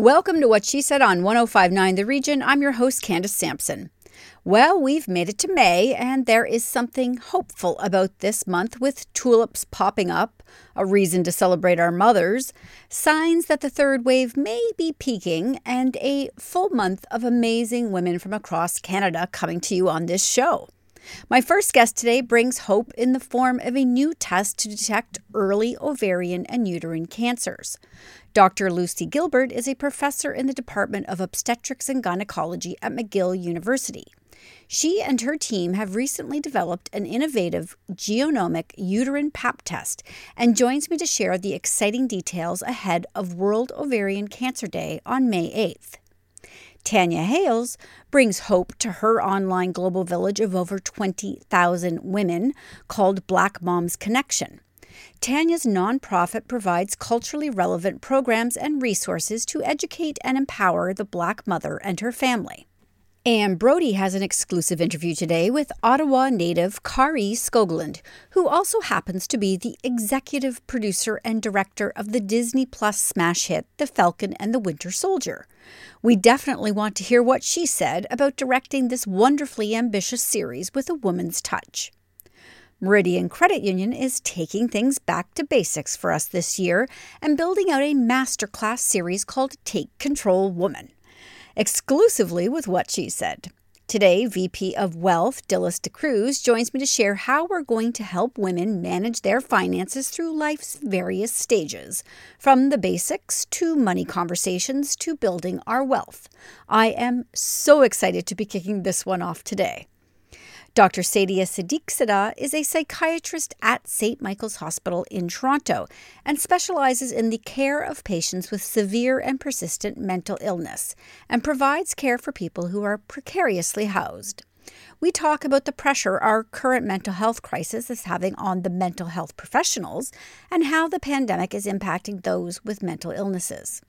Welcome to What She Said on 1059 The Region. I'm your host, Candace Sampson. Well, we've made it to May, and there is something hopeful about this month with tulips popping up, a reason to celebrate our mothers, signs that the third wave may be peaking, and a full month of amazing women from across Canada coming to you on this show. My first guest today brings hope in the form of a new test to detect early ovarian and uterine cancers. Dr. Lucy Gilbert is a professor in the Department of Obstetrics and Gynecology at McGill University. She and her team have recently developed an innovative genomic uterine pap test and joins me to share the exciting details ahead of World Ovarian Cancer Day on May 8th. Tanya Hayles brings hope to her online global village of over 20,000 women called Black Moms Connection. Tanya's nonprofit provides culturally relevant programs and resources to educate and empower the Black mother and her family. Anne Brodie has an exclusive interview today with Ottawa native Kari Skogland, who also happens to be the executive producer and director of the Disney Plus smash hit The Falcon and the Winter Soldier. We definitely want to hear what she said about directing this wonderfully ambitious series with a woman's touch. Meridian Credit Union is taking things back to basics for us this year and building out a masterclass series called Take Control Woman exclusively with what she said. Today, VP of Wealth, Dilys D'Cruz, joins me to share how we're going to help women manage their finances through life's various stages, from the basics to money conversations to building our wealth. I am so excited to be kicking this one off today. Dr. Saadia Sediqzadah is a psychiatrist at St. Michael's Hospital in Toronto and specializes in the care of patients with severe and persistent mental illness and provides care for people who are precariously housed. We talk about the pressure our current mental health crisis is having on the mental health professionals and how the pandemic is impacting those with mental illnesses.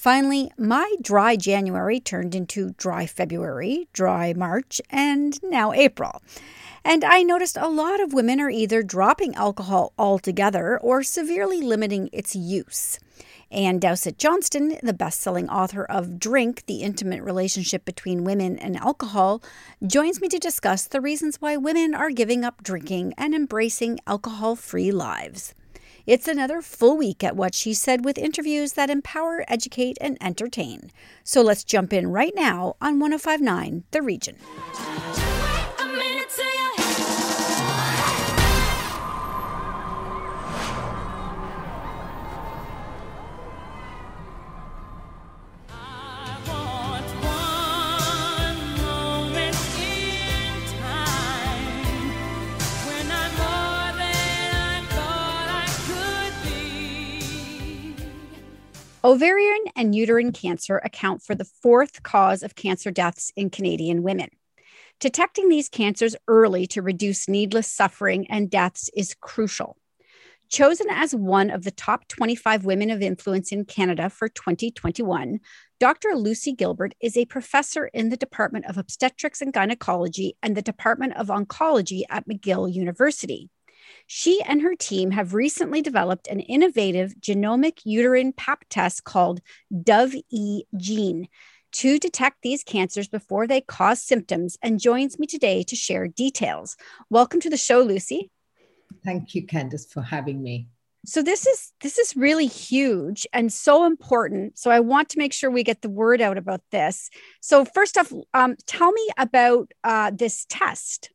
Finally, my dry January turned into dry February, dry March, and now April. And I noticed a lot of women are either dropping alcohol altogether or severely limiting its use. Ann Dowsett Johnston, the best selling author of Drink The Intimate Relationship Between Women and Alcohol, joins me to discuss the reasons why women are giving up drinking and embracing alcohol free lives. It's another full week at What She Said with interviews that empower, educate, and entertain. So let's jump in right now on 1059 The Region. Ovarian and uterine cancer account for the fourth cause of cancer deaths in Canadian women. Detecting these cancers early to reduce needless suffering and deaths is crucial. Chosen as one of the top 25 women of influence in Canada for 2021, Dr. Lucy Gilbert is a professor in the Department of Obstetrics and Gynecology and the Department of Oncology at McGill University. She and her team have recently developed an innovative genomic uterine pap test called Dove-E Gene to detect these cancers before they cause symptoms and joins me today to share details. Welcome to the show, Lucy. Thank you, Candace, for having me. So this is this is really huge and so important. So I want to make sure we get the word out about this. So first off, um, tell me about uh, this test.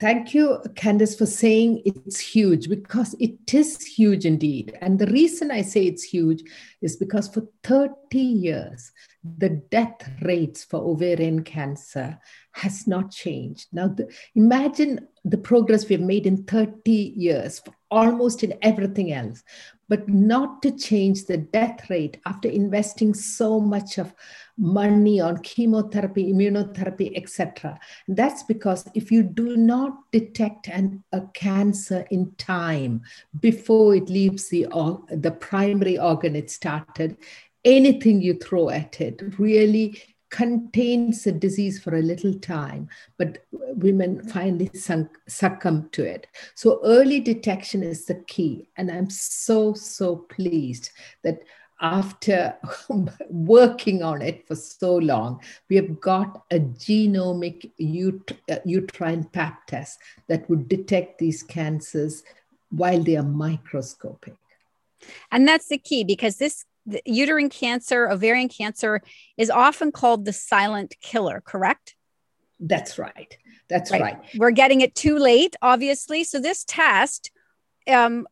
Thank you, Candace, for saying it's huge because it is huge indeed. And the reason I say it's huge is because for 30 years, the death rates for ovarian cancer has not changed. Now, the, imagine the progress we've made in 30 years, almost in everything else, but not to change the death rate after investing so much of money on chemotherapy, immunotherapy, etc. That's because if you do not detect an, a cancer in time before it leaves the, the primary organ it started, anything you throw at it really contains the disease for a little time, but women finally sunk, succumb to it. So early detection is the key. And I'm so, so pleased that after working on it for so long, we have got a genomic ut- uh, uterine pap test that would detect these cancers while they are microscopic. And that's the key because this uterine cancer, ovarian cancer is often called the silent killer, correct? That's right. That's right. right. We're getting it too late, obviously. So this test, um,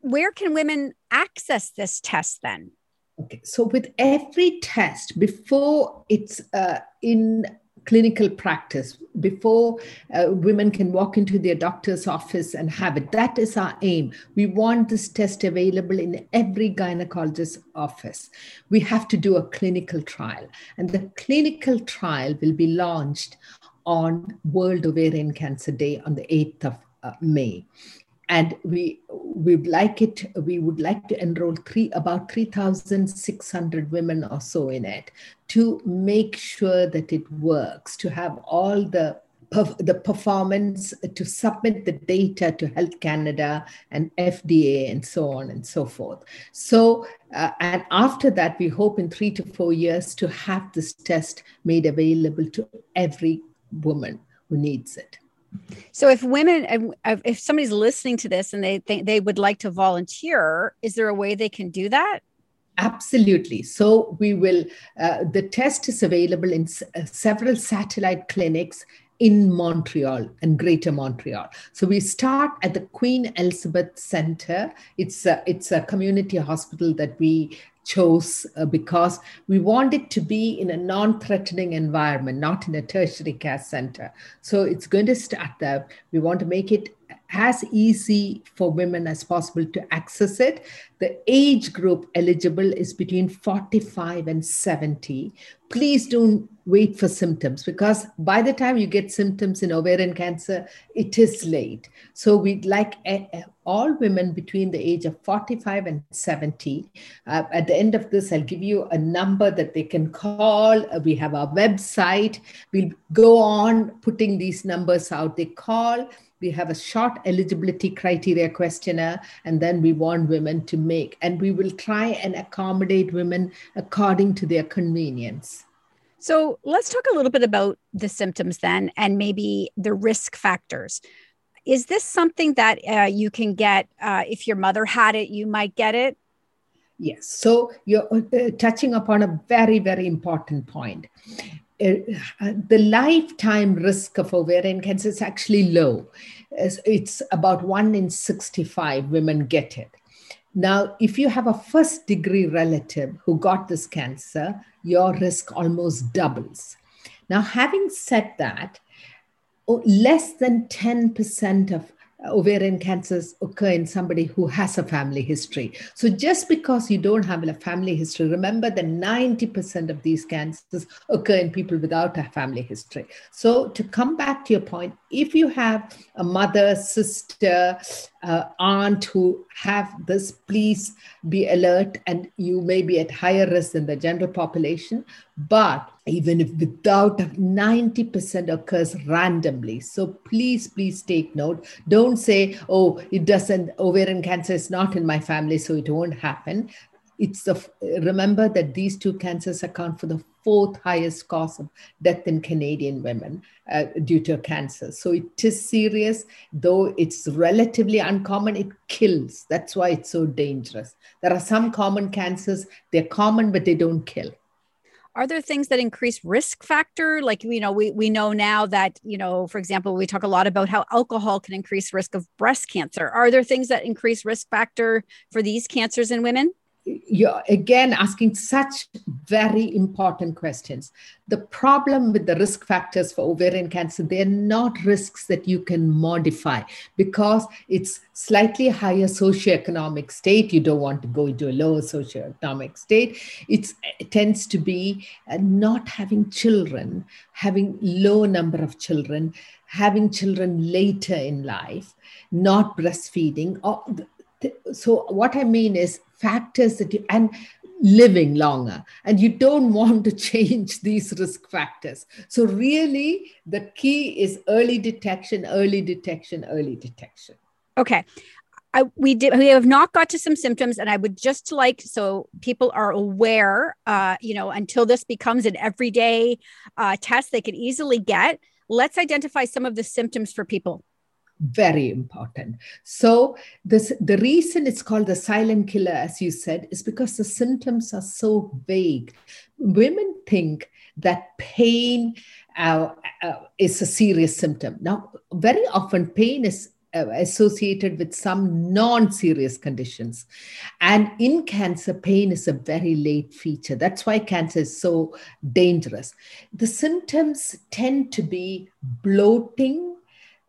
where can women access this test then? Okay, so with every test, before it's uh, in clinical practice, before uh, women can walk into their doctor's office and have it, that is our aim. We want this test available in every gynecologist's office. We have to do a clinical trial, and the clinical trial will be launched on World Ovarian Cancer Day on the 8th of uh, May and we we like it we would like to enroll three about 3600 women or so in it to make sure that it works to have all the the performance to submit the data to health canada and fda and so on and so forth. So uh, and after that we hope in 3 to 4 years to have this test made available to every woman who needs it so if women, if somebody's listening to this and they think they would like to volunteer, is there a way they can do that? Absolutely. So we will, uh, the test is available in s- uh, several satellite clinics in Montreal and Greater Montreal. So we start at the Queen Elizabeth Center. It's a, it's a community hospital that we chose uh, because we want it to be in a non-threatening environment, not in a tertiary care center. So it's going to start there. We want to make it as easy for women as possible to access it. The age group eligible is between 45 and 70. Please don't wait for symptoms because by the time you get symptoms in ovarian cancer, it is late. So we'd like all women between the age of 45 and 70. Uh, at the end of this, I'll give you a number that they can call. Uh, we have our website. We'll go on putting these numbers out. They call we have a short eligibility criteria questionnaire and then we want women to make and we will try and accommodate women according to their convenience. So let's talk a little bit about the symptoms then and maybe the risk factors. Is this something that uh, you can get uh, if your mother had it you might get it? Yes. So you're uh, touching upon a very very important point Uh, the lifetime risk of ovarian cancer is actually low. It's about one in 65 women get it. Now, if you have a first degree relative who got this cancer, your risk almost doubles. Now, having said that, oh, less than 10% of ovarian cancers occur in somebody who has a family history. So just because you don't have a family history, remember that 90% of these cancers occur in people without a family history. So to come back to your point, if you have a mother, sister, uh, aunt who have this, please be alert and you may be at higher risk than the general population. But even if without 90% occurs randomly. So please, please take note. Don't say, oh, it doesn't, ovarian cancer is not in my family, so it won't happen. It's the remember that these two cancers account for the fourth highest cause of death in canadian women uh, due to cancer. So it is serious. Though it's relatively uncommon it kills. That's why it's so dangerous. There are some common cancers. They're common but they don't kill are there things that increase risk factor? Like you know we, we know now that you know for example we talk a lot about how alcohol can increase risk of breast cancer. Are there things that increase risk factor for these cancers in women you're again asking such very important questions. The problem with the risk factors for ovarian cancer, they're not risks that you can modify because it's slightly higher socioeconomic state. You don't want to go into a lower socioeconomic state. It's, it tends to be uh, not having children, having low number of children, having children later in life, not breastfeeding, or so what i mean is factors that you and living longer. And you don't want to change these risk factors. So really the key is early detection early detection early detection. Okay. I, we did we have not got to some symptoms and i would just like so people are aware uh, you know until this becomes an everyday uh, test they could easily get let's identify some of the symptoms for people very important so this the reason it's called the silent killer as you said is because the symptoms are so vague women think that pain uh, uh, is a serious symptom now very often pain is uh, associated with some non serious conditions. And in cancer, pain is a very late feature. That's why cancer is so dangerous. The symptoms tend to be bloating,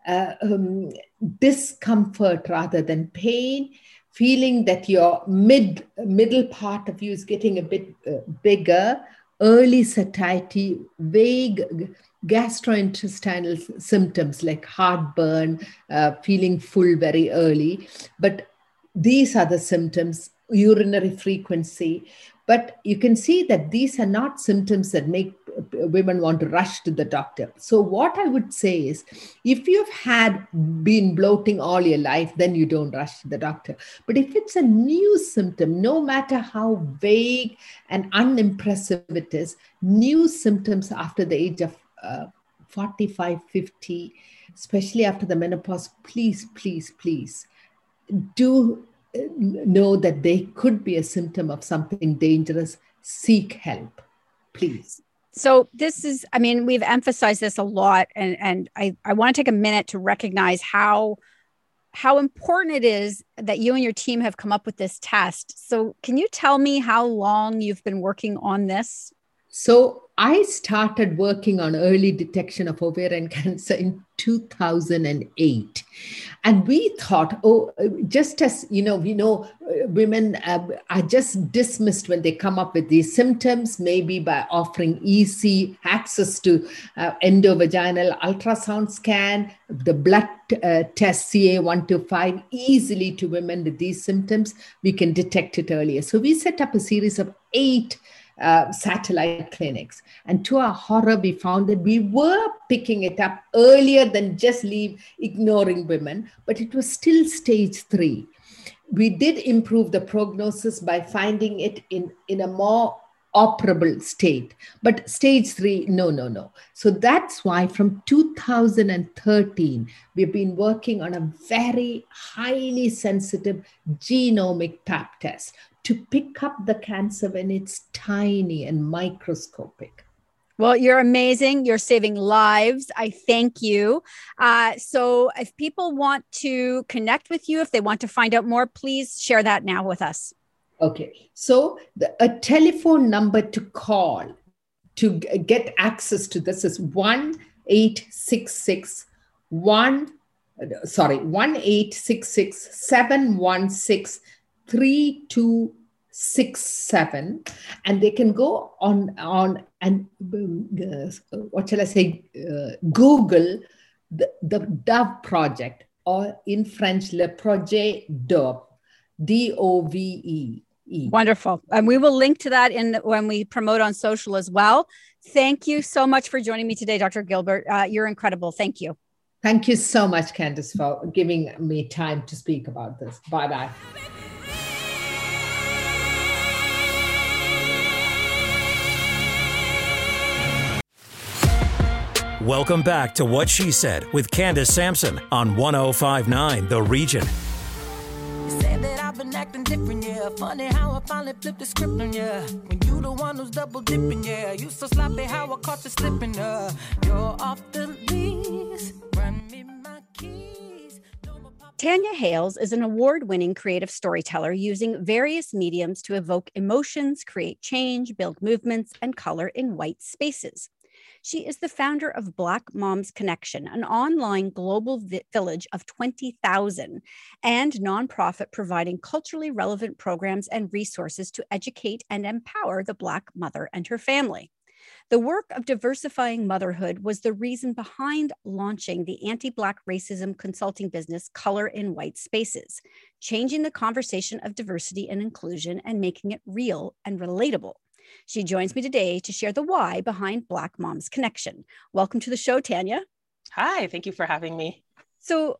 uh, um, discomfort rather than pain, feeling that your mid middle part of you is getting a bit uh, bigger, early satiety, vague gastrointestinal symptoms like heartburn, uh, feeling full very early. But these are the symptoms, urinary frequency. But you can see that these are not symptoms that make women want to rush to the doctor. So, what I would say is if you've had been bloating all your life, then you don't rush to the doctor. But if it's a new symptom, no matter how vague and unimpressive it is, new symptoms after the age of uh, 45, 50, especially after the menopause, please, please, please do uh, know that they could be a symptom of something dangerous. Seek help, please. So this is, I mean, we've emphasized this a lot, and and I I want to take a minute to recognize how how important it is that you and your team have come up with this test. So can you tell me how long you've been working on this? So I started working on early detection of ovarian cancer in 2008. And we thought, oh, just as, you know, we know uh, women uh, are just dismissed when they come up with these symptoms, maybe by offering easy access to uh, endovaginal ultrasound scan, the blood uh, test CA125 easily to women with these symptoms, we can detect it earlier. So we set up a series of eight uh, satellite clinics. And to our horror, we found that we were picking it up earlier than just leave ignoring women, but it was still stage three. We did improve the prognosis by finding it in, in a more operable state. But stage three, no, no, no. So that's why from 2013, we've been working on a very highly sensitive genomic pap test to pick up the cancer when it's tiny and microscopic. Well, you're amazing. You're saving lives. I thank you. Uh, so, if people want to connect with you, if they want to find out more, please share that now with us. Okay. So, the, a telephone number to call to get access to this is 1 866 1 sorry 1 866 716 3267 and they can go on on and uh, what shall i say uh, google the, the dove project or in french le projet dove d-o-v-e Wonderful. And we will link to that in when we promote on social as well. Thank you so much for joining me today, Dr. Gilbert. Uh, you're incredible. Thank you. Thank you so much, Candace, for giving me time to speak about this. Bye bye. Welcome back to What She Said with Candace Sampson on 1059 The Region. acting different, yeah. Funny how I finally flipped the script on yeah. When you the one who's double dipping, yeah. You so sloppy how I caught you slipping, uh. You're off the lease. Run me my keys. Tanya Hayles is an award winning creative storyteller using various mediums to evoke emotions, create change, build movements, and color in white spaces. She is the founder of Black Moms Connection, an online global vi- village of 20,000 and nonprofit providing culturally relevant programs and resources to educate and empower the Black mother and her family. The work of diversifying motherhood was the reason behind launching the anti Black racism consulting business Color in White Spaces, changing the conversation of diversity and inclusion and making it real and relatable. She joins me today to share the why behind Black Moms Connection. Welcome to the show, Tanya. Hi, thank you for having me. So,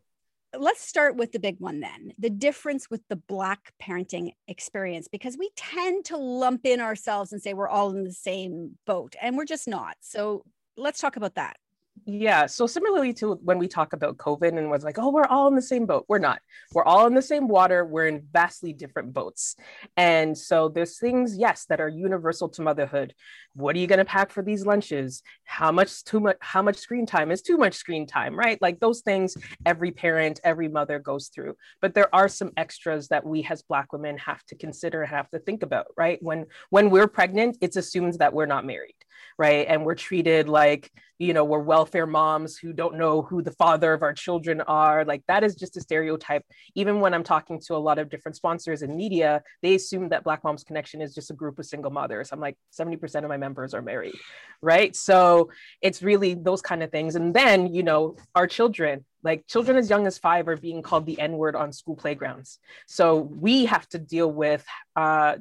let's start with the big one then the difference with the Black parenting experience, because we tend to lump in ourselves and say we're all in the same boat, and we're just not. So let's talk about that. Yeah. So similarly to when we talk about COVID and was like, oh, we're all in the same boat. We're not. We're all in the same water. We're in vastly different boats. And so there's things, yes, that are universal to motherhood. What are you going to pack for these lunches? How much too much how much screen time is too much screen time, right? Like those things every parent, every mother goes through. But there are some extras that we as black women have to consider and have to think about, right? When when we're pregnant, it's assumed that we're not married right? And we're treated like, you know, we're welfare moms who don't know who the father of our children are. Like that is just a stereotype. Even when I'm talking to a lot of different sponsors and media, they assume that Black Moms Connection is just a group of single mothers. I'm like, 70% of my members are married, right? So it's really those kind of things. And then, you know, our children, like children as young as five are being called the N word on school playgrounds. So we have to deal with uh,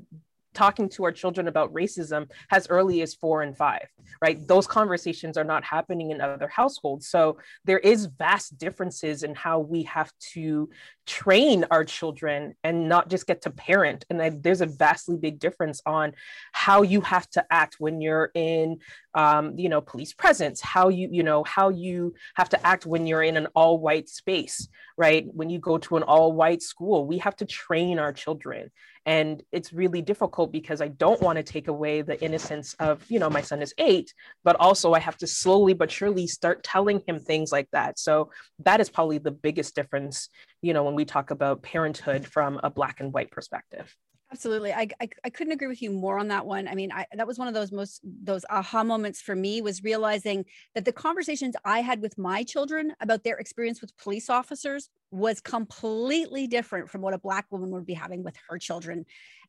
talking to our children about racism as early as four and five, right? Those conversations are not happening in other households. So there is vast differences in how we have to train our children and not just get to parent. And I, there's a vastly big difference on how you have to act when you're in, um, you know, police presence, how you, you know, how you have to act when you're in an all white space, right? When you go to an all white school, we have to train our children and it's really difficult because i don't want to take away the innocence of you know my son is eight but also i have to slowly but surely start telling him things like that so that is probably the biggest difference you know when we talk about parenthood from a black and white perspective Absolutely. I, I, I, couldn't agree with you more on that one. I mean, I, that was one of those most, those aha moments for me was realizing that the conversations I had with my children about their experience with police officers was completely different from what a Black woman would be having with her children.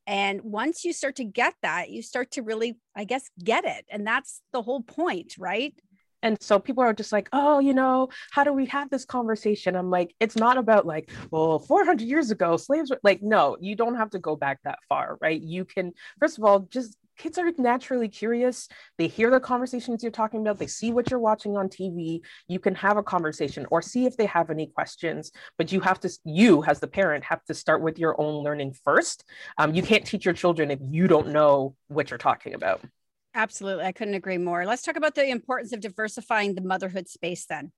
And once you start to get that, you start to really, I guess, get it. And that's the whole point, right? And so people are just like oh you know how do we have this conversation? I'm like it's not about like well 400 years ago slaves were like no you don't have to go back that far right? You can first of all just kids are naturally curious. They hear the conversations you're talking about. They see what you're watching on tv you can have a conversation or see if they have any questions but you have to you as the parent have to start with your own learning first. Um, you can't teach your children if you don't know what you're talking about Absolutely. I couldn't agree more. Let's talk about the importance of diversifying the motherhood space then.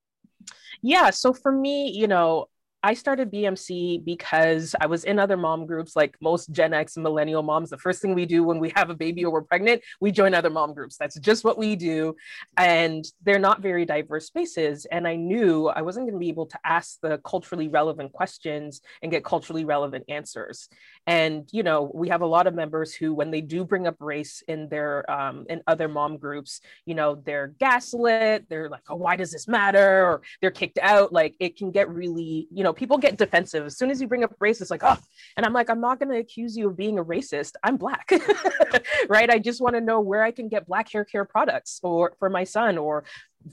Yeah. So for me, you know, I started BMC because I was in other mom groups, like most Gen X and millennial moms. The first thing we do when we have a baby or we're pregnant, we join other mom groups. That's just what we do. And they're not very diverse spaces. And I knew I wasn't going to be able to ask the culturally relevant questions and get culturally relevant answers. And, you know, we have a lot of members who, when they do bring up race in their, um, in other mom groups, you know, they're gaslit. They're like, oh, why does this matter? Or they're kicked out. Like it can get really, you know, know, people get defensive as soon as you bring up race. It's like, oh, and I'm like, I'm not going to accuse you of being a racist. I'm black, right? I just want to know where I can get black hair care products or for my son or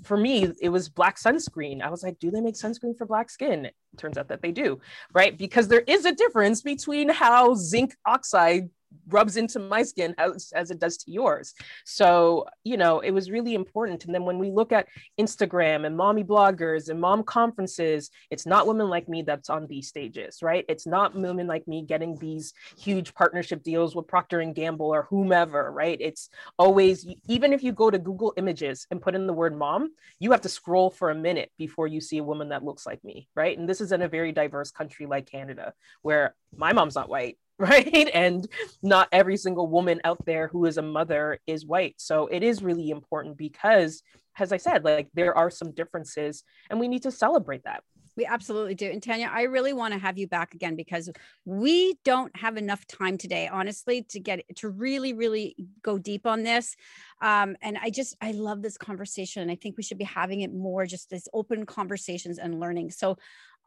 for me, it was black sunscreen. I was like, do they make sunscreen for black skin? It turns out that they do, right? Because there is a difference between how zinc oxide rubs into my skin as, as it does to yours. So, you know, it was really important. And then when we look at Instagram and mommy bloggers and mom conferences, it's not women like me that's on these stages, right? It's not women like me getting these huge partnership deals with Procter and Gamble or whomever, right? It's always, even if you go to Google Images and put in the word mom, you have to scroll for a minute before you see a woman that looks like me, right? And this is in a very diverse country like Canada, where my mom's not white right? And not every single woman out there who is a mother is white. So it is really important because, as I said, like there are some differences and we need to celebrate that. We absolutely do. And Tanya, I really want to have you back again because we don't have enough time today, honestly, to get to really, really go deep on this. Um, and I just, I love this conversation. And I think we should be having it more just as open conversations and learning. So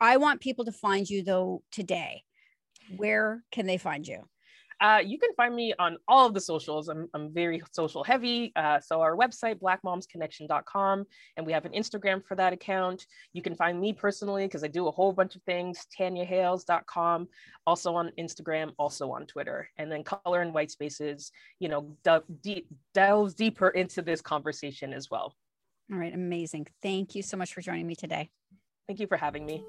I want people to find you though today where can they find you? Uh, you can find me on all of the socials. I'm, I'm very social heavy. Uh, so our website, blackmomsconnection.com, and we have an Instagram for that account. You can find me personally because I do a whole bunch of things, tanyahayles.com, also on Instagram, also on Twitter. And then Color and White Spaces, you know, de- delves deeper into this conversation as well. All right, amazing. Thank you so much for joining me today. Thank you for having me.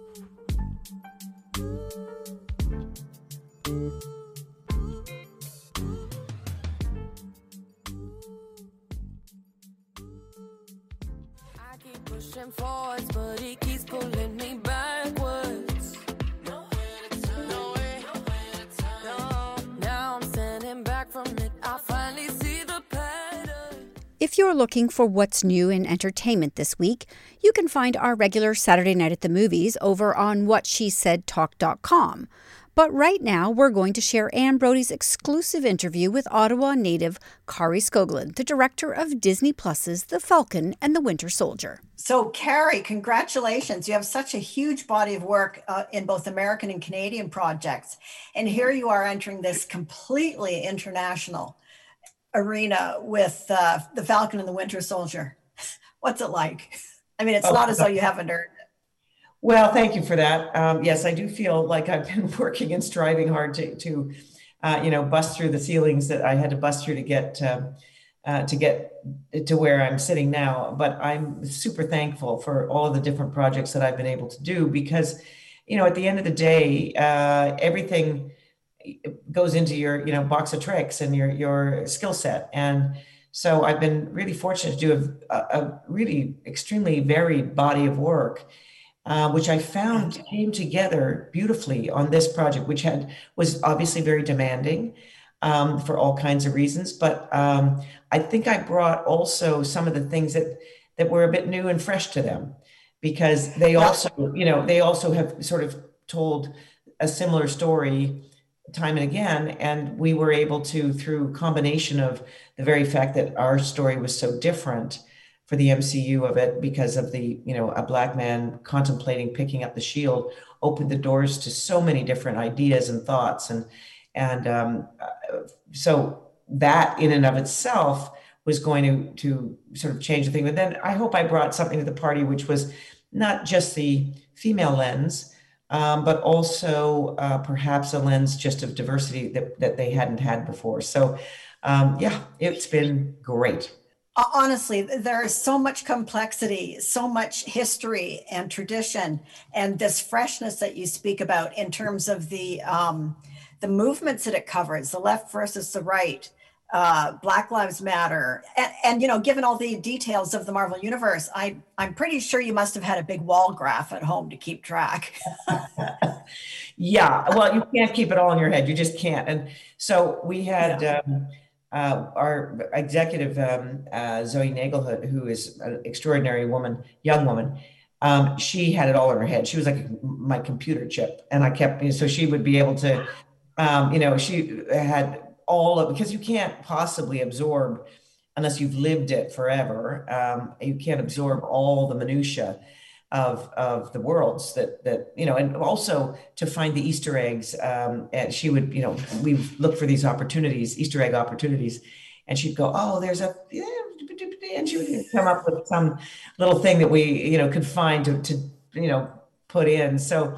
Forwards, but keeps pulling me backwards. No, now I'm standing back from it. I finally see the pattern. If you're looking for what's new in entertainment this week, you can find our regular Saturday night at the movies over on whatshesaidtalk.com. But right now, we're going to share Anne Brodie's exclusive interview with Ottawa native Kari Skogland, the director of Disney Plus's The Falcon and the Winter Soldier. So, Kari, congratulations. You have such a huge body of work uh, in both American and Canadian projects. And here you are entering this completely international arena with uh, The Falcon and the Winter Soldier. What's it like? I mean, it's Oh, not as though you haven't earned it. Well, thank you for that. Um, yes, I do feel like I've been working and striving hard to, to uh, you know, bust through the ceilings that I had to bust through to get um, uh, to get to where I'm sitting now. But I'm super thankful for all of the different projects that I've been able to do because, you know, at the end of the day, uh, everything goes into your, you know, box of tricks and your your skill set and. So I've been really fortunate to do a, a really extremely varied body of work uh, which I found came together beautifully on this project, which had was obviously very demanding um, for all kinds of reasons. But um, I think I brought also some of the things that that were a bit new and fresh to them, because they also, you know, they also have sort of told a similar story time and again and we were able to through combination of the very fact that our story was so different for the MCU of it because of the, you know, a black man contemplating picking up the shield opened the doors to so many different ideas and thoughts. And, and um, uh, so that in and of itself was going to, to sort of change the thing. But then I hope I brought something to the party, which was not just the female lens, um, but also uh, perhaps a lens just of diversity that, that they hadn't had before. So um, yeah, it's been great honestly there is so much complexity so much history and tradition and this freshness that you speak about in terms of the um, the movements that it covers the left versus the right uh, black lives matter. And, and you know given all the details of the marvel universe i i'm pretty sure you must have had a big wall graph at home to keep track. Yeah well you can't keep it all in your head you just can't. And so we had yeah. um, uh, our executive um, uh, Zoie Nagelhout, who is an extraordinary woman, young woman, um, she had it all in her head. She was like my computer chip, and I kept you know, so she would be able to, um, you know, she had all of because you can't possibly absorb unless you've lived it forever. Um, you can't absorb all the minutia of of the worlds that that you know and also to find the easter eggs um, and she would you know we look for these opportunities easter egg opportunities and she'd go oh there's a and she would come up with some little thing that we you know could find to, to you know put in. So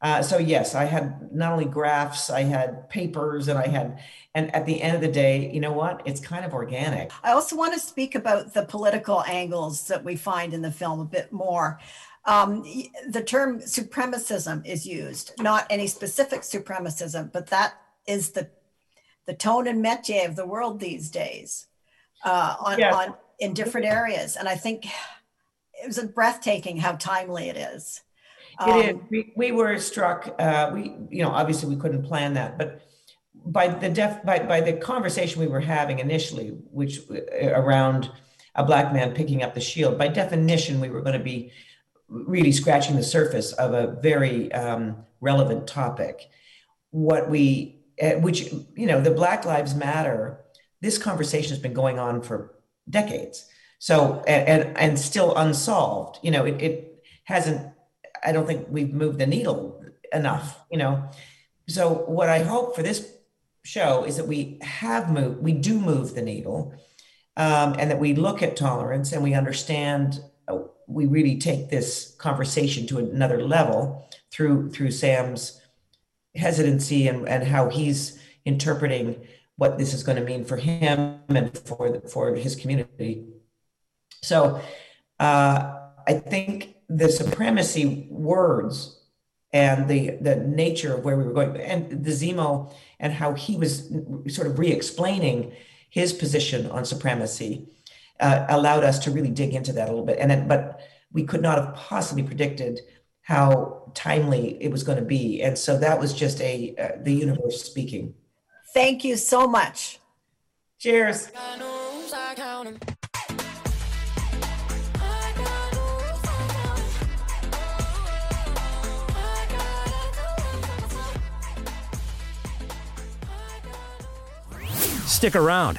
uh, so yes i had not only graphs i had papers and i had and at the end of the day you know what? It's kind of organic. I also want to speak about the political angles that we find in the film a bit more um, the term supremacism is used, not any specific supremacism, but that is the the tone and métier of the world these days uh, on, yes. on in different areas. And I think it was breathtaking how timely it is. Um, it is. We, we were struck. Uh, we, you know, obviously we couldn't plan that, but by the def, by, by the conversation we were having initially, which uh, around a black man picking up the shield, by definition, we were going to be really scratching the surface of a very um, relevant topic. What we, uh, which, you know, the Black Lives Matter, this conversation has been going on for decades. So, and, and, and still unsolved, you know, it, it hasn't, I don't think we've moved the needle enough, you know. So, what I hope for this show is that we have moved, we do move the needle, um, and that we look at tolerance and we understand we really take this conversation to another level through through Sam's hesitancy and, and how he's interpreting what this is going to mean for him and for the, for his community. So uh, I think the supremacy words and the the nature of where we were going and the Zemo and how he was sort of re-explaining his position on supremacy uh, allowed us to really dig into that a little bit. And then, but we could not have possibly predicted how timely it was going to be. And so that was just a uh, the universe speaking. Thank you so much. Cheers. Stick around.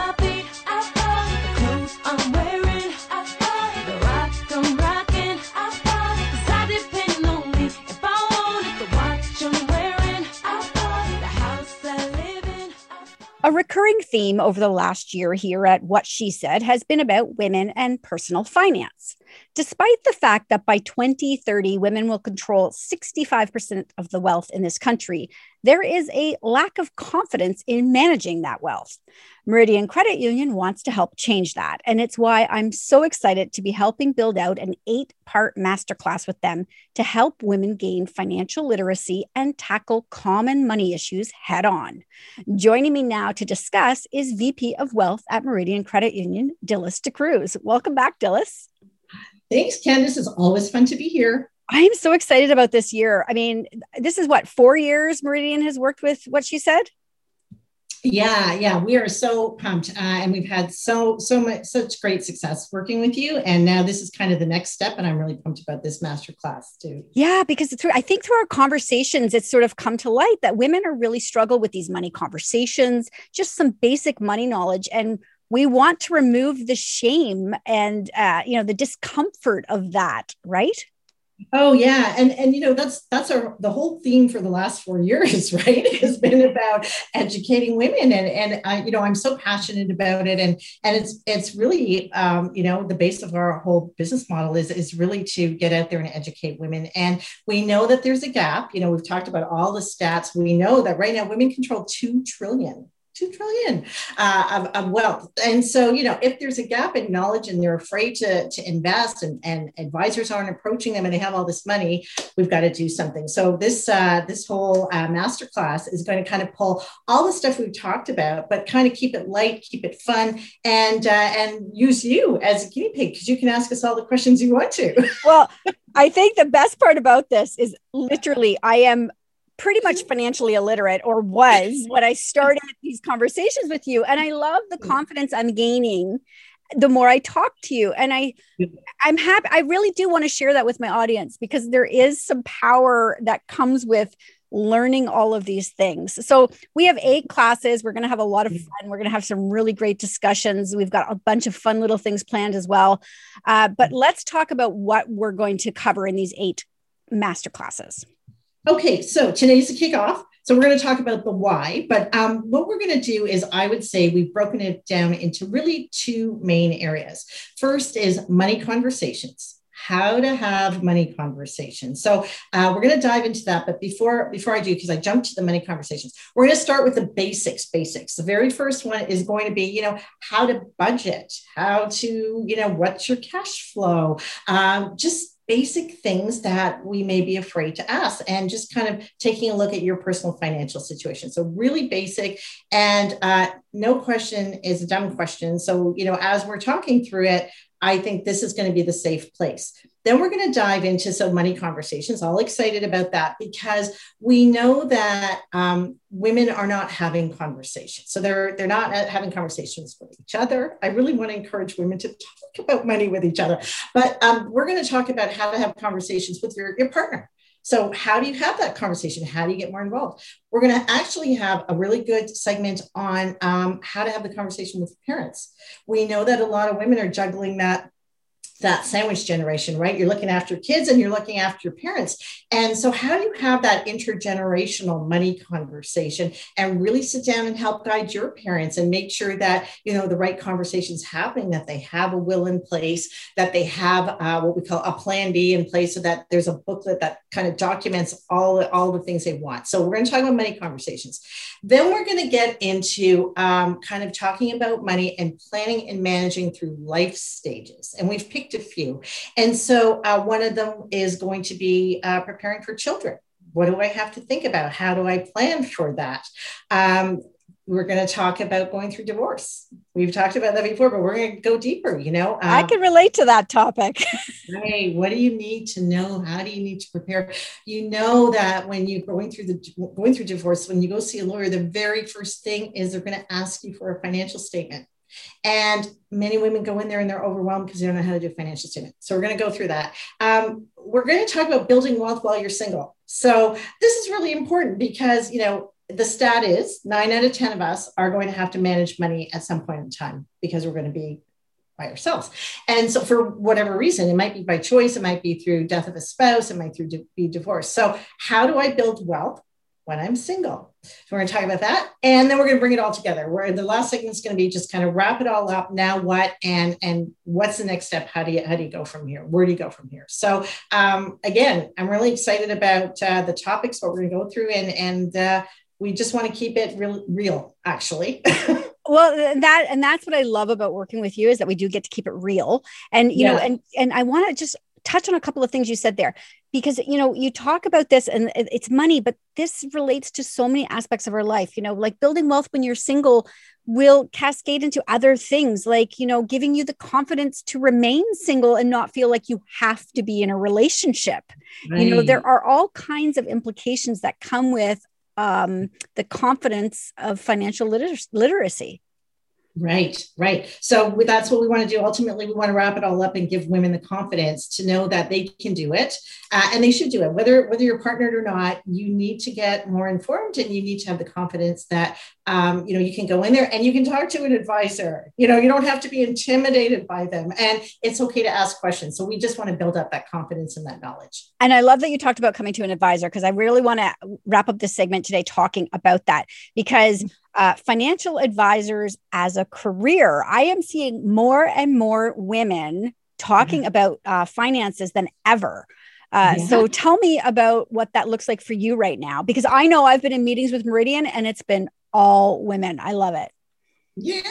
A recurring theme over the last year here at What She Said has been about women and personal finance. Despite the fact that by 2030, women will control 65% of the wealth in this country, there is a lack of confidence in managing that wealth. Meridian Credit Union wants to help change that. And it's why I'm so excited to be helping build out an eight part masterclass with them to help women gain financial literacy and tackle common money issues head on. Joining me now to discuss is VP of Wealth at Meridian Credit Union, Dilys D'Cruz. Welcome back, Dilys. Thanks, Candace. It's always fun to be here. I'm so excited about this year. I mean, this is what four years Meridian has worked with what she said. Yeah, yeah, we are so pumped, uh, and we've had so so much such great success working with you. And now this is kind of the next step, and I'm really pumped about this master class too. Yeah, because through I think through our conversations, it's sort of come to light that women are really struggle with these money conversations, just some basic money knowledge, and we want to remove the shame and uh, you know the discomfort of that, right? Oh yeah, and and you know that's that's our the whole theme for the last four years, right? Has been about educating women, and and I you know I'm so passionate about it, and and it's it's really um, you know the base of our whole business model is is really to get out there and educate women, and we know that there's a gap. You know we've talked about all the stats. We know that right now women control two trillion two trillion uh, of, of, wealth. And so, you know, if there's a gap in knowledge and they're afraid to, to invest and, and advisors aren't approaching them and they have all this money, we've got to do something. So this uh, this whole uh, masterclass is going to kind of pull all the stuff we've talked about, but kind of keep it light, keep it fun, and uh, and use you as a guinea pig because you can ask us all the questions you want to. Well, I think the best part about this is literally I am pretty much mm. financially illiterate or was when I started these conversations with you. And I love the mm. confidence I'm gaining the more I talk to you. And I I'm happy I really do want to share that with my audience because there is some power that comes with learning all of these things. So we have eight classes. We're going to have a lot of mm. fun. We're going to have some really great discussions. We've got a bunch of fun little things planned as well. Uh, but let's talk about what we're going to cover in these eight master classes. Okay, so today's the kickoff. So we're going to talk about the why, but um, what we're going to do is I would say we've broken it down into really two main areas. First is money conversations how to have money conversations. So uh, we're going to dive into that. But before before I do, because I jumped to the money conversations, we're going to start with the basics. Basics. The very first one is going to be, you know, how to budget, how to, you know, what's your cash flow, um, just basic things that we may be afraid to ask and just kind of taking a look at your personal financial situation. So really basic and uh, no question is a dumb question. So you know as we're talking through it i think this is going to be the safe place then we're going to dive into some money conversations. All excited about that because we know that um, women are not having conversations. So they're they're not having conversations with each other. I really want to encourage women to talk about money with each other. But um, we're going to talk about how to have conversations with your, your partner. So, how do you have that conversation? How do you get more involved? We're going to actually have a really good segment on um, how to have the conversation with parents. We know that a lot of women are juggling that that sandwich generation, right? You're looking after kids and you're looking after your parents. And so, how do you have that intergenerational money conversation and really sit down and help guide your parents and make sure that, you know, the right conversations happening, that they have a will in place, that they have uh, what we call a plan B in place so that there's a booklet that kind of documents all, all the things they want. So, we're going to talk about money conversations. Then, we're going to get into um, kind of talking about money and planning and managing through life stages. And we've picked picked a few. And so uh, one of them is going to be uh, preparing for children. What do I have to think about? How do I plan for that? Um, we're going to talk about going through divorce. We've talked about that before, but we're going to go deeper. You know, um, I can relate to that topic. hey, what do you need to know? How do you need to prepare? You know that when you're going through the going through divorce, when you go see a lawyer, the very first thing is they're going to ask you for a financial statement. And many women go in there and they're overwhelmed because they don't know how to do financial statement. So we're going to go through that. Um, we're going to talk about building wealth while you're single. So this is really important because you know the stat is nine out of 10 of us are going to have to manage money at some point in time because we're going to be by ourselves. And so, for whatever reason, it might be by choice, it might be through death of a spouse, it might through be divorce. So, how do I build wealth when I'm single? So, we're going to talk about that, and then we're going to bring it all together. Where the last segment is going to be just kind of wrap it all up. Now, what and and what's the next step? How do you how do you go from here? Where do you go from here? So, um, again, I'm really excited about uh, the topics, what we're going to go through, and and uh, we just want to keep it real, real actually. well that and that's what i love about working with you is that we do get to keep it real and you yeah. know and and i want to just touch on a couple of things you said there because you know you talk about this and it's money but this relates to so many aspects of our life you know like building wealth when you're single will cascade into other things like you know giving you the confidence to remain single and not feel like you have to be in a relationship right. you know there are all kinds of implications that come with um, the confidence of financial liter- literacy. Right, right. So that's what we want to do. Ultimately, we want to wrap it all up and give women the confidence to know that they can do it, uh, and they should do it. Whether whether you're partnered or not, you need to get more informed, and you need to have the confidence that um, you know you can go in there and you can talk to an advisor. You know, you don't have to be intimidated by them, and it's okay to ask questions. So we just want to build up that confidence and that knowledge. And I love that you talked about coming to an advisor because I really want to wrap up this segment today talking about that because uh, financial advisors as a career. I am seeing more and more women talking mm-hmm. about uh, finances than ever. Uh, yeah. So tell me about what that looks like for you right now, because I know I've been in meetings with Meridian and it's been all women. I love it. Yeah.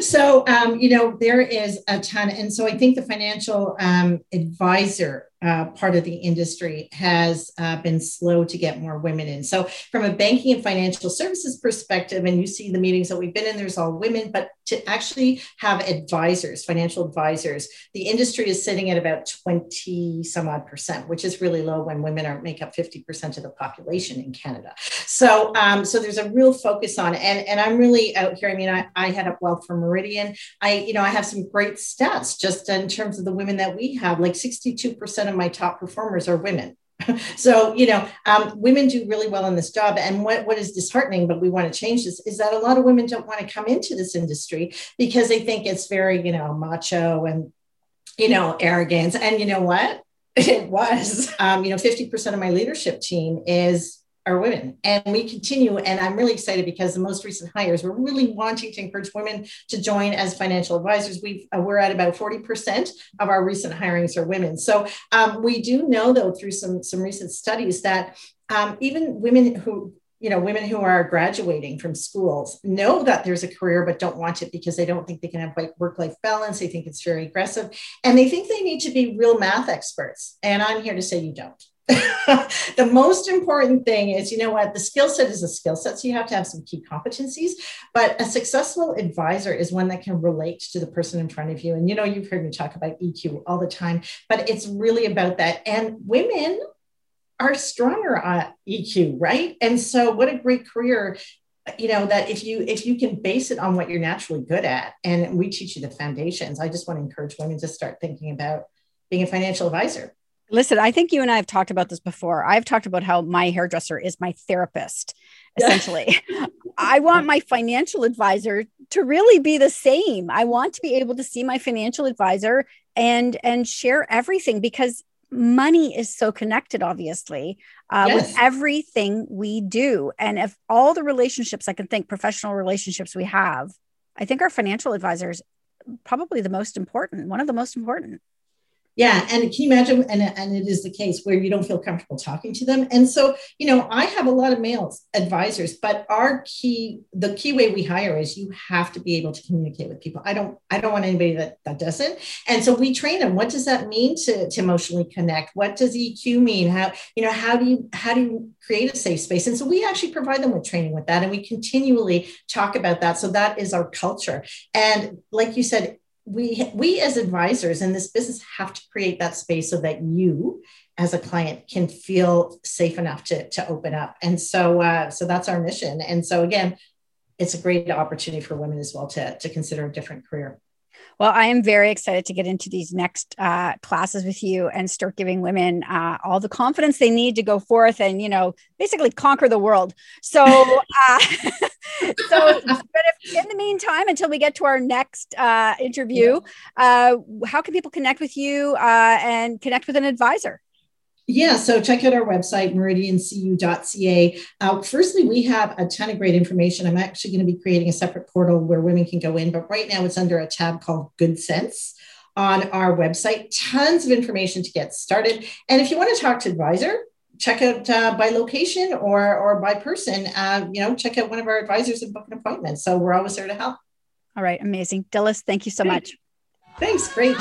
So, um, you know, there is a ton. And so I think the financial um, advisor uh, part of the industry has uh, been slow to get more women in. So, from a banking and financial services perspective, and you see the meetings that we've been in, there's all women, but to actually have advisors, financial advisors, the industry is sitting at about 20 some odd percent, which is really low when women are make up 50% of the population in Canada. So, um, so there's a real focus on, and, and I'm really out here. I mean, I, I head up Wealth for Meridian. I, you know, I have some great stats just in terms of the women that we have, like 62% of my top performers are women. so you know um, women do really well in this job. And what, what is disheartening but we want to change this is that a lot of women don't want to come into this industry because they think it's very you know macho and you know arrogance and you know what? It was. Um, you know 50% of my leadership team is are women. And we continue. And I'm really excited because the most recent hires, we're really wanting to encourage women to join as financial advisors. we uh, we're at about 40% of our recent hirings are women. So um, we do know, though, through some, some recent studies that um, even women who you know women who are graduating from schools know that there's a career but don't want it because they don't think they can have work life balance they think it's very aggressive and they think they need to be real math experts and i'm here to say you don't the most important thing is you know what? The skill set is a skill set so you have to have some key competencies but a successful advisor is one that can relate to the person in front of you and you know you've heard me talk about eq all the time but it's really about that and women are stronger at eq right? And so what a great career you know that if you if you can base it on what you're naturally good at and we teach you the foundations i just want to encourage women to start thinking about being a financial advisor Listen, I think you and I have talked about this before. I've talked about how my hairdresser is my therapist, essentially. I want my financial advisor to really be the same. I want to be able to see my financial advisor and and share everything because money is so connected obviously uh, yes. with everything we do and if all the relationships i can think professional relationships we have i think our financial advisors probably the most important one of the most important Yeah, and can you imagine? And, and it is the case where you don't feel comfortable talking to them. And so, you know, I have a lot of males advisors, but our key, the key way we hire is you have to be able to communicate with people. I don't, I don't want anybody that that doesn't. And so we train them. What does that mean to, to emotionally connect? What does EQ mean? How, you know, how do you, how do you create a safe space? And so we actually provide them with training with that, and we continually talk about that. So that is our culture. And like you said, we we as advisors in this business have to create that space so that you as a client can feel safe enough to to open up. And so uh, so that's our mission. And so again it's a great opportunity for women as well to to consider a different career well, I am very excited to get into these next uh, classes with you and start giving women uh, all the confidence they need to go forth and, you know, basically conquer the world. So, uh, so, but if in the meantime, until we get to our next uh, interview, uh, how can people connect with you uh, and connect with an advisor? Yeah, so check out our website, meridiancu.ca. Uh, firstly, we have a ton of great information. I'm actually going to be creating a separate portal where women can go in, but right now it's under a tab called Good Sense on our website. Tons of information to get started. And if you want to talk to advisor, check out uh, by location or or by person. Uh, you know, check out one of our advisors and book an appointment. So we're always there to help. All right, amazing, Dilys. Thank you so Great. much. Thanks. Great.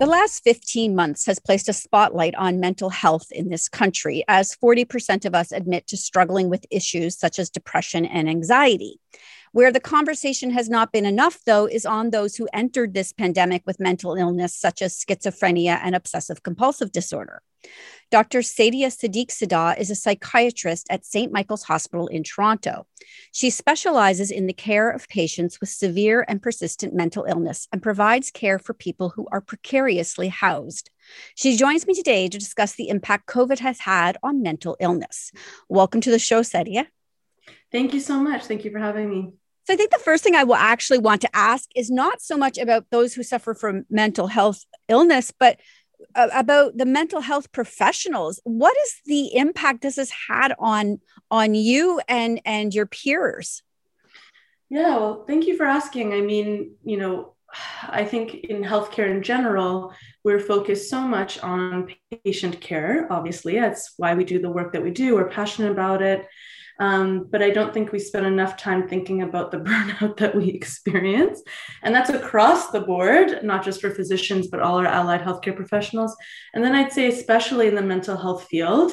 The last 15 months has placed a spotlight on mental health in this country, as 40% of us admit to struggling with issues such as depression and anxiety. Where the conversation has not been enough, though, is on those who entered this pandemic with mental illness, such as schizophrenia and obsessive compulsive disorder. Dr. Saadia Sediqzadah is a psychiatrist at St. Michael's Hospital in Toronto. She specializes in the care of patients with severe and persistent mental illness and provides care for people who are precariously housed. She joins me today to discuss the impact COVID has had on mental illness. Welcome to the show, Saadia. Thank you so much. Thank you for having me. So I think the first thing I will actually want to ask is not so much about those who suffer from mental health illness, but about the mental health professionals. What is the impact this has had on on you and and your peers? Yeah, well, thank you for asking. I mean, you know, I think in healthcare in general, we're focused so much on patient care. Obviously, that's why we do the work that we do. We're passionate about it. Um, but I don't think we spend enough time thinking about the burnout that we experience. And that's across the board, not just for physicians, but all our allied healthcare professionals. And then I'd say, especially in the mental health field,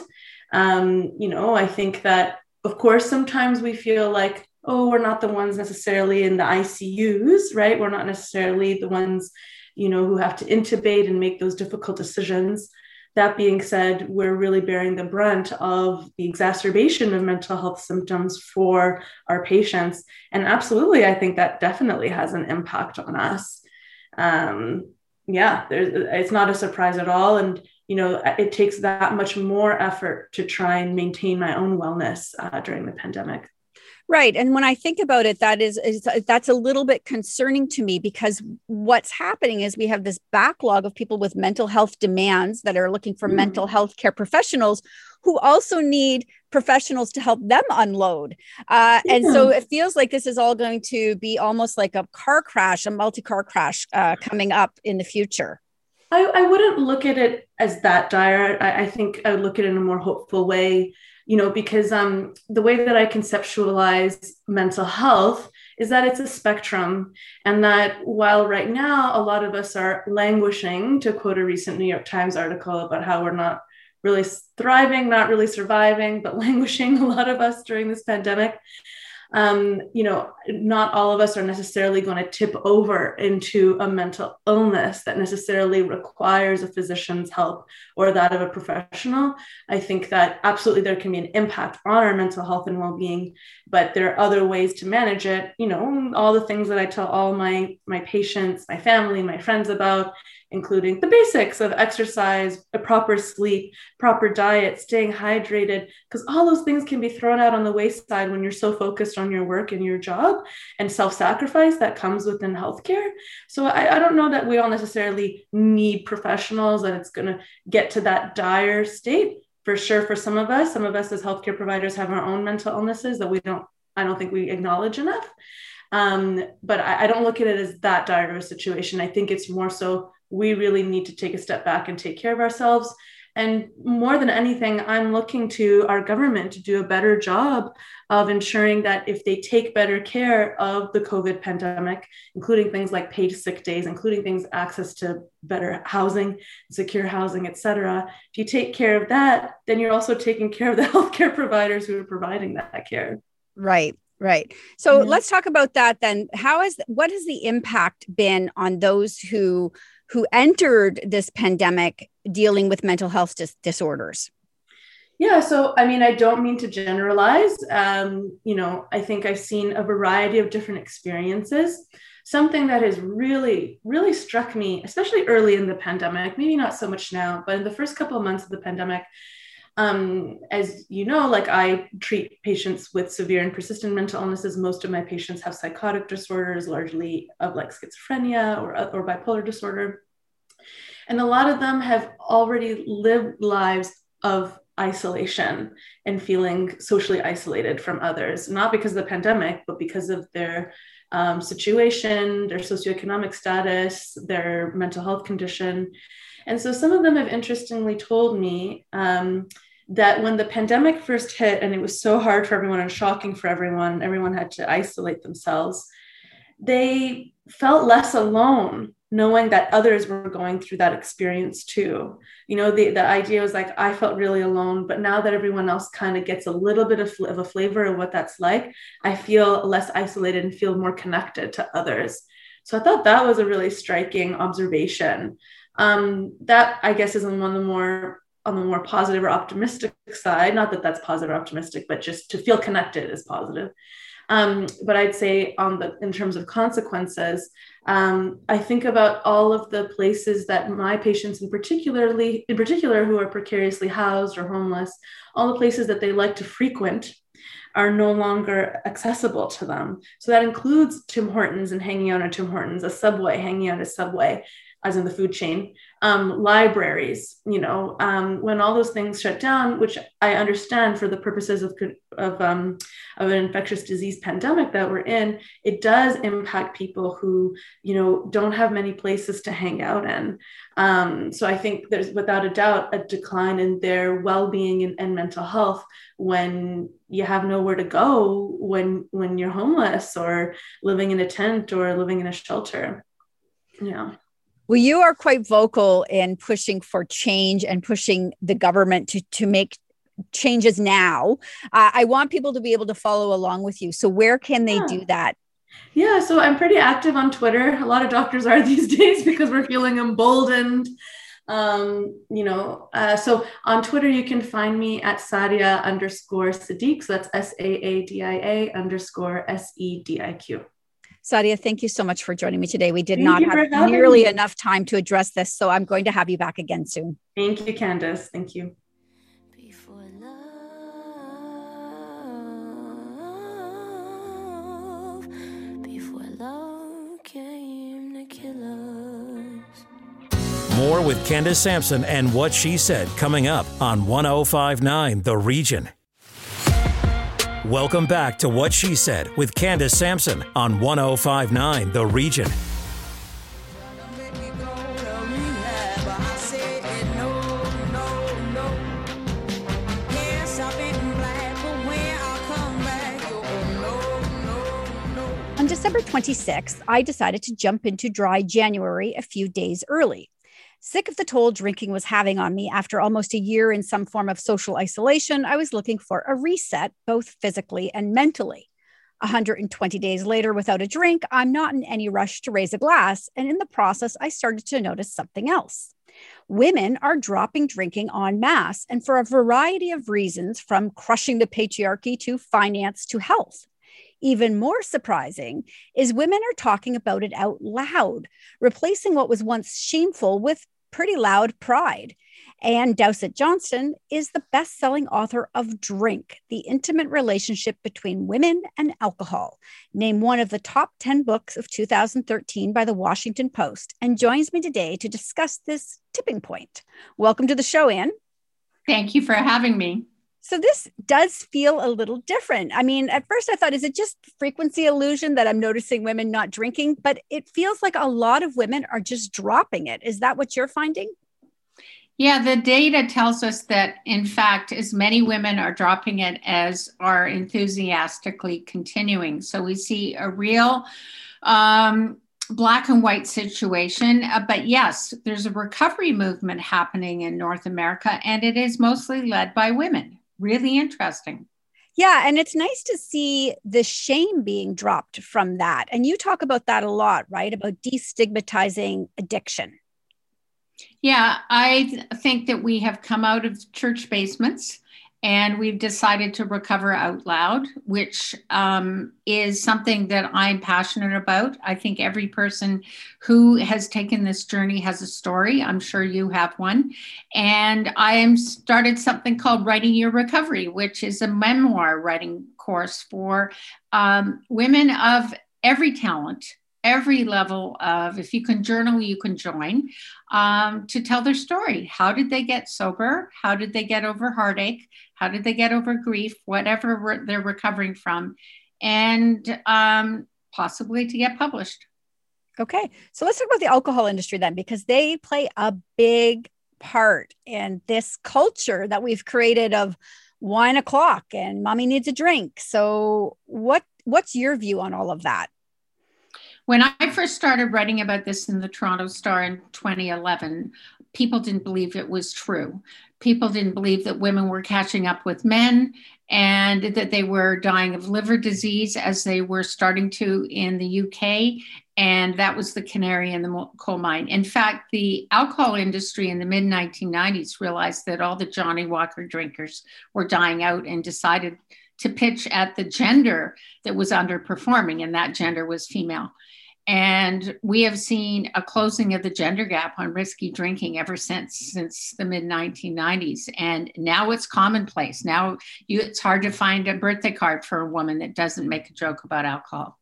um, you know, I think that, of course, sometimes we feel like, oh, we're not the ones necessarily in the ICUs, right? We're not necessarily the ones, you know, who have to intubate and make those difficult decisions. That being said, we're really bearing the brunt of the exacerbation of mental health symptoms for our patients. And absolutely, I think that definitely has an impact on us. Um, yeah, it's not a surprise at all. And, you know, it takes that much more effort to try and maintain my own wellness uh, during the pandemic. Right. And when I think about it, that is, is that's a little bit concerning to me because what's happening is we have this backlog of people with mental health demands that are looking for mm. mental health care professionals who also need professionals to help them unload. Uh, yeah. And so it feels like this is all going to be almost like a car crash, a multi car crash uh, coming up in the future. I, I, wouldn't look at it as that dire. I, I think I would look at it in a more hopeful way you know, because um, the way that I conceptualize mental health is that it's a spectrum, and that while right now a lot of us are languishing, to quote a recent New York Times article about how we're not really thriving, not really surviving, but languishing, a lot of us during this pandemic um, you know, not all of us are necessarily going to tip over into a mental illness that necessarily requires a physician's help or that of a professional. I think that absolutely there can be an impact on our mental health and well being, but there are other ways to manage it. You know, all the things that I tell all my my patients, my family, my friends about including the basics of exercise, a proper sleep, proper diet, staying hydrated, because all those things can be thrown out on the wayside when you're so focused on your work and your job and self sacrifice that comes within healthcare. So I, I don't know that we all necessarily need professionals and it's going to get to that dire state. For sure, for some of us, some of us as healthcare providers have our own mental illnesses that we don't, I don't think we acknowledge enough. Um, but I, I, don't look at it as that dire of a situation. I think it's more so we really need to take a step back and take care of ourselves. And more than anything, I'm looking to our government to do a better job of ensuring that if they take better care of the COVID pandemic, including things like paid sick days, including things access to better housing, secure housing, et cetera, if you take care of that, then you're also taking care of the healthcare providers who are providing that care. Right. Right. So let's talk about that then. How has what has the impact been on those who who entered this pandemic dealing with mental health dis- disorders? Yeah, so I mean, I don't mean to generalize. Um, you know, I think I've seen a variety of different experiences. Something that has really, really struck me, especially early in the pandemic, maybe not so much now, but in the first couple of months of the pandemic, um, as you know, like I treat patients with severe and persistent mental illnesses. Most of my patients have psychotic disorders, largely of like schizophrenia or, or bipolar disorder. And a lot of them have already lived lives of isolation and feeling socially isolated from others, not because of the pandemic, but because of their um, situation, their socioeconomic status, their mental health condition. And so some of them have interestingly told me um, that when the pandemic first hit and it was so hard for everyone and shocking for everyone, everyone had to isolate themselves, they felt less alone knowing that others were going through that experience too. You know, the, the idea was like, I felt really alone, but now that everyone else kind of gets a little bit of, of a flavor of what that's like, I feel less isolated and feel more connected to others. So I thought that was a really striking observation. Um, that I guess is on one of the more on the more positive or optimistic side. Not that that's positive or optimistic, but just to feel connected is positive. Um, but I'd say on the in terms of consequences, um, I think about all of the places that my patients, in particularly in particular, who are precariously housed or homeless, all the places that they like to frequent are no longer accessible to them. So that includes Tim Hortons and hanging out at Tim Hortons, a Subway, hanging out at Subway, as in the food chain, um, libraries, you know, um, when all those things shut down, which I understand for the purposes of, of, um, of an infectious disease pandemic that we're in, it does impact people who, you know, don't have many places to hang out in. Um, so I think there's without a doubt a decline in their well-being and, and mental health when you have nowhere to go when when you're homeless or living in a tent or living in a shelter. Yeah. Well, you are quite vocal in pushing for change and pushing the government to, to make changes now. Uh, I want people to be able to follow along with you. So, where can they yeah. do that? Yeah, so I'm pretty active on Twitter. A lot of doctors are these days because we're feeling emboldened. Um, you know, uh, so on Twitter, you can find me at Saadia underscore Sediq. So that's S A A D I A underscore S E D I Q. Saadia, thank you so much for joining me today. We did thank not have nearly me. enough time to address this, so I'm going to have you back again soon. Thank you, Candace. Thank you. Before love. Before love came Nikola. More with Candace Sampson and what she said coming up on 1059 The Region. Welcome back to What She Said with Candace Sampson on 1059 The Region. On December 26th, I decided to jump into dry January a few days early. Sick of the toll drinking was having on me after almost a year in some form of social isolation, I was looking for a reset, both physically and mentally. 120 days later, without a drink, I'm not in any rush to raise a glass. And in the process, I started to notice something else. Women are dropping drinking en masse, and for a variety of reasons, from crushing the patriarchy to finance to health. Even more surprising is women are talking about it out loud, replacing what was once shameful with pretty loud pride. Ann Dowsett Johnston is the best selling author of Drink, the intimate relationship between women and alcohol, named one of the top 10 books of 2013 by the Washington Post, and joins me today to discuss this tipping point. Welcome to the show, Ann. Thank you for having me. So this does feel a little different. I mean, at first I thought, is it just frequency illusion that I'm noticing women not drinking? But it feels like a lot of women are just dropping it. Is that what you're finding? Yeah, the data tells us that, in fact, as many women are dropping it as are enthusiastically continuing. So we see a real um, black and white situation. Uh, but yes, there's a recovery movement happening in North America, and it is mostly led by women. Really interesting. Yeah, and it's nice to see the shame being dropped from that. And you talk about that a lot, right? About destigmatizing addiction. Yeah, I think that we have come out of church basements and we've decided to recover out loud, which um, is something that I'm passionate about. I think every person who has taken this journey has a story. I'm sure you have one. And I am started something called Writing Your Recovery, which is a memoir writing course for um, women of every talent every level of if you can journal you can join um, to tell their story. How did they get sober? How did they get over heartache? How did they get over grief? Whatever re- they're recovering from and um, possibly to get published. Okay so let's talk about the alcohol industry then because they play a big part in this culture that we've created of wine o'clock and mommy needs a drink. So what what's your view on all of that when I first started writing about this in the Toronto Star in 2011, people didn't believe it was true. People didn't believe that women were catching up with men and that they were dying of liver disease as they were starting to in the UK. And that was the canary in the coal mine. In fact, the alcohol industry in the mid 1990s realized that all the Johnnie Walker drinkers were dying out and decided to pitch at the gender that was underperforming, and that gender was female. And we have seen a closing of the gender gap on risky drinking ever since since the mid 1990s. And now it's commonplace. Now you, it's hard to find a birthday card for a woman that doesn't make a joke about alcohol.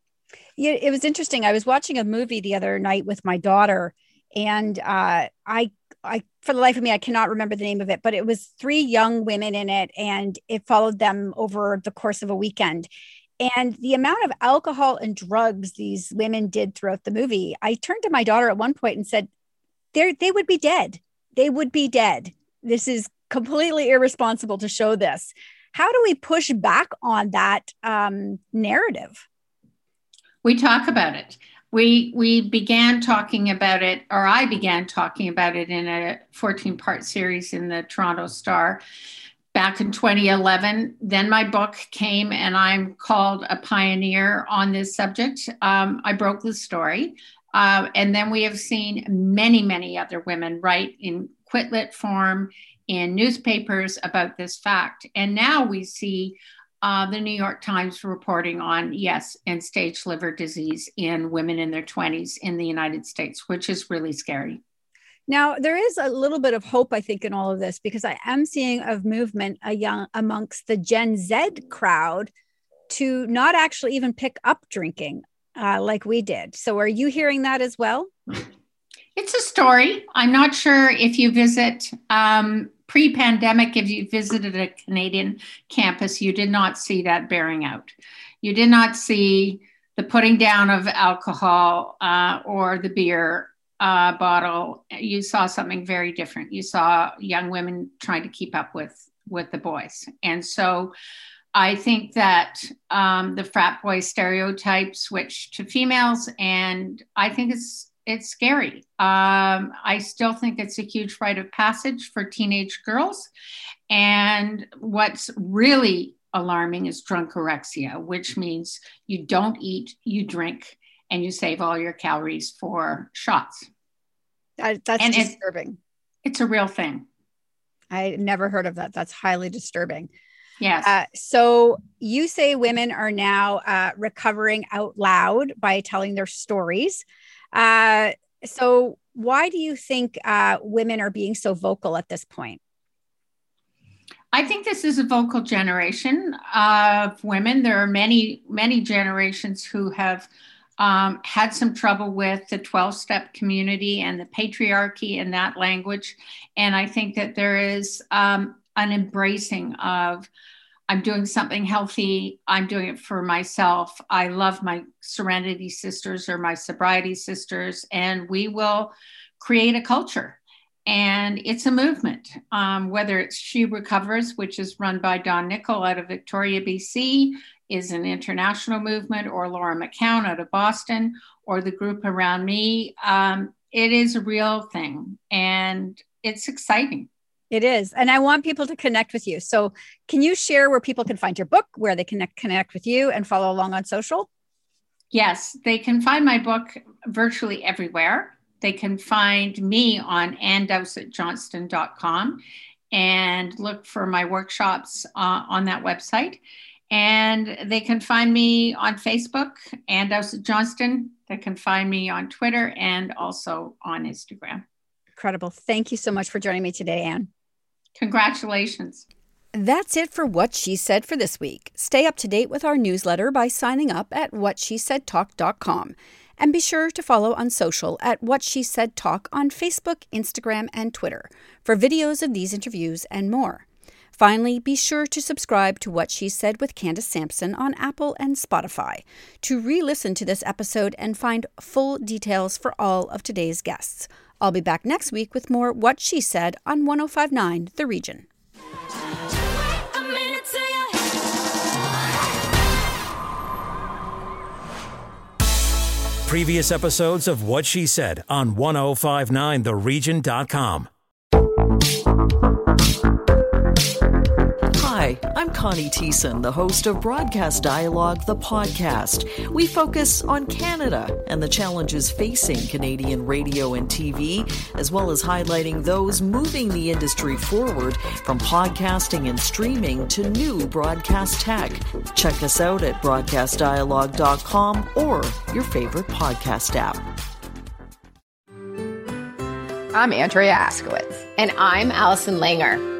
Yeah, it was interesting. I was watching a movie the other night with my daughter, and uh, I I for the life of me I cannot remember the name of it, but it was three young women in it and it followed them over the course of a weekend. And the amount of alcohol and drugs these women did throughout the movie, I turned to my daughter at one point and said, they they would be dead. They would be dead. This is completely irresponsible to show this. How do we push back on that um, narrative? We talk about it. We we began talking about it, or I began talking about it in a 14 part series in the Toronto Star back in 2011. Then my book came, and I'm called a pioneer on this subject. Um, I broke the story. Uh, and then we have seen many, many other women write in quit lit form in newspapers about this fact. And now we see uh, the New York Times reporting on, yes, end stage liver disease in women in their 20s in the United States, which is really scary. Now, there is a little bit of hope, I think, in all of this because I am seeing a movement a young, amongst the Gen Z crowd to not actually even pick up drinking uh, like we did. So, are you hearing that as well? It's a story. I'm not sure if you visit um, pre pandemic, if you visited a Canadian campus, you did not see that bearing out. You did not see the putting down of alcohol uh, or the beer uh, bottle, you saw something very different. You saw young women trying to keep up with with the boys, and so I think that um, the frat boy stereotype switched to females, and I think it's it's scary. Um, I still think it's a huge rite of passage for teenage girls, and what's really alarming is drunkorexia, which means you don't eat, you drink, and you save all your calories for shots. That, that's and disturbing. It's, it's a real thing. I never heard of that. That's highly disturbing. Yes. Uh, so you say women are now uh, recovering out loud by telling their stories. Uh, so why do you think uh, women are being so vocal at this point? I think this is a vocal generation of women. There are many, many generations who have um, had some trouble with the 12 step community and the patriarchy in that language. And I think that there is um, an embracing of I'm doing something healthy. I'm doing it for myself. I love my Serenity sisters or my sobriety sisters, and we will create a culture. And it's a movement, um, whether it's She Recovers, which is run by Dawn Nickel out of Victoria, BC, is an international movement, or Laura McKowen out of Boston, or the group around me. Um, it is a real thing and it's exciting. It is. And I want people to connect with you. So, can you share where people can find your book, where they can connect with you and follow along on social? Yes, they can find my book virtually everywhere. They can find me on anndowsettjohnston.com and look for my workshops uh, on that website. And they can find me on Facebook, Ann Dowsett Johnston. They can find me on Twitter and also on Instagram. Incredible. Thank you so much for joining me today, Ann. Congratulations. That's it for What She Said for this week. Stay up to date with our newsletter by signing up at whatshesaidtalk.com. And be sure to follow on social at What She Said Talk on Facebook, Instagram, and Twitter for videos of these interviews and more. Finally, be sure to subscribe to What She Said with Candace Sampson on Apple and Spotify to re listen to this episode and find full details for all of today's guests. I'll be back next week with more What She Said on 1059 The Region. Previous episodes of What She Said on 1059theregion.com. I'm Connie Thiessen, the host of Broadcast Dialogue, the podcast. We focus on Canada and the challenges facing Canadian radio and TV, as well as highlighting those moving the industry forward from podcasting and streaming to new broadcast tech. Check us out at broadcastdialogue.com or your favorite podcast app. I'm Andrea Askowitz. And I'm Allison Langer.